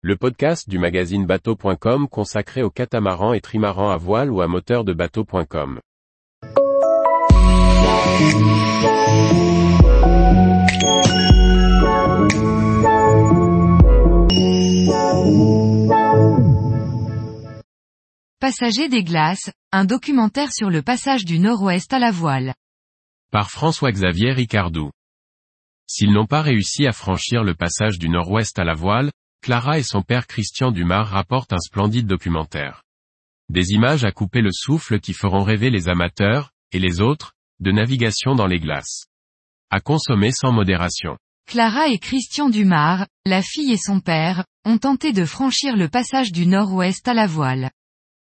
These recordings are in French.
le podcast du magazine bateau.com consacré aux catamarans et trimarans à voile ou à moteur de bateau.com. Passager des glaces, un documentaire sur le passage du nord-ouest à la voile. Par François-Xavier Ricardou. S'ils n'ont pas réussi à franchir le passage du nord-ouest à la voile, Clara et son père Christian Dumas rapportent un splendide documentaire. Des images à couper le souffle qui feront rêver les amateurs, et les autres, de navigation dans les glaces. À consommer sans modération. Clara et Christian Dumas, la fille et son père, ont tenté de franchir le passage du nord-ouest à la voile.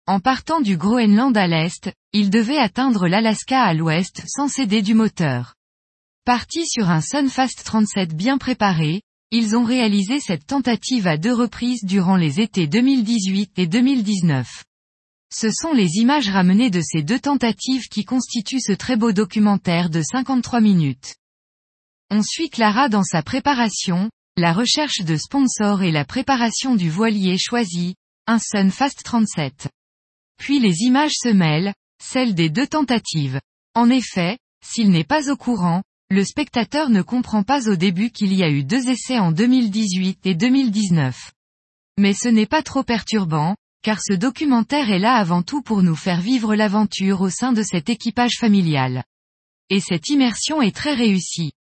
En partant du Groenland à l'est, ils devaient atteindre l'Alaska à l'ouest sans céder du moteur. Partis sur un Sunfast 37 bien préparé, ils ont réalisé cette tentative à deux reprises durant les étés 2018 et 2019. Ce sont les images ramenées de ces deux tentatives qui constituent ce très beau documentaire de 53 minutes. On suit Clara dans sa préparation, la recherche de sponsors et la préparation du voilier choisi, un Sunfast 37. Puis les images se mêlent, celles des deux tentatives. En effet, s'il n'est pas au courant, le spectateur ne comprend pas au début qu'il y a eu deux essais en 2018 et 2019. Mais ce n'est pas trop perturbant, car ce documentaire est là avant tout pour nous faire vivre l'aventure au sein de cet équipage familial. Et cette immersion est très réussie.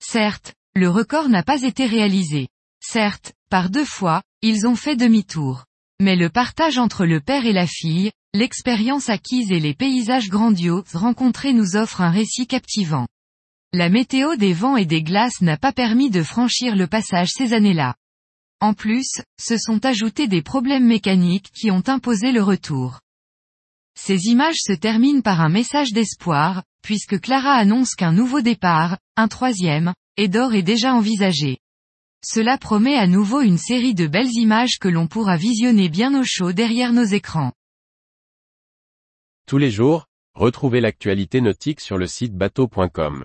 Certes, le record n'a pas été réalisé. Certes, par deux fois, ils ont fait demi-tour. Mais le partage entre le père et la fille, l'expérience acquise et les paysages grandioses rencontrés nous offrent un récit captivant. La météo des vents et des glaces n'a pas permis de franchir le passage ces années-là. En plus, se sont ajoutés des problèmes mécaniques qui ont imposé le retour. Ces images se terminent par un message d'espoir, puisque Clara annonce qu'un nouveau départ, un troisième, et d'or est déjà envisagé. Cela promet à nouveau une série de belles images que l'on pourra visionner bien au chaud derrière nos écrans. Tous les jours, retrouvez l'actualité nautique sur le site bateau.com.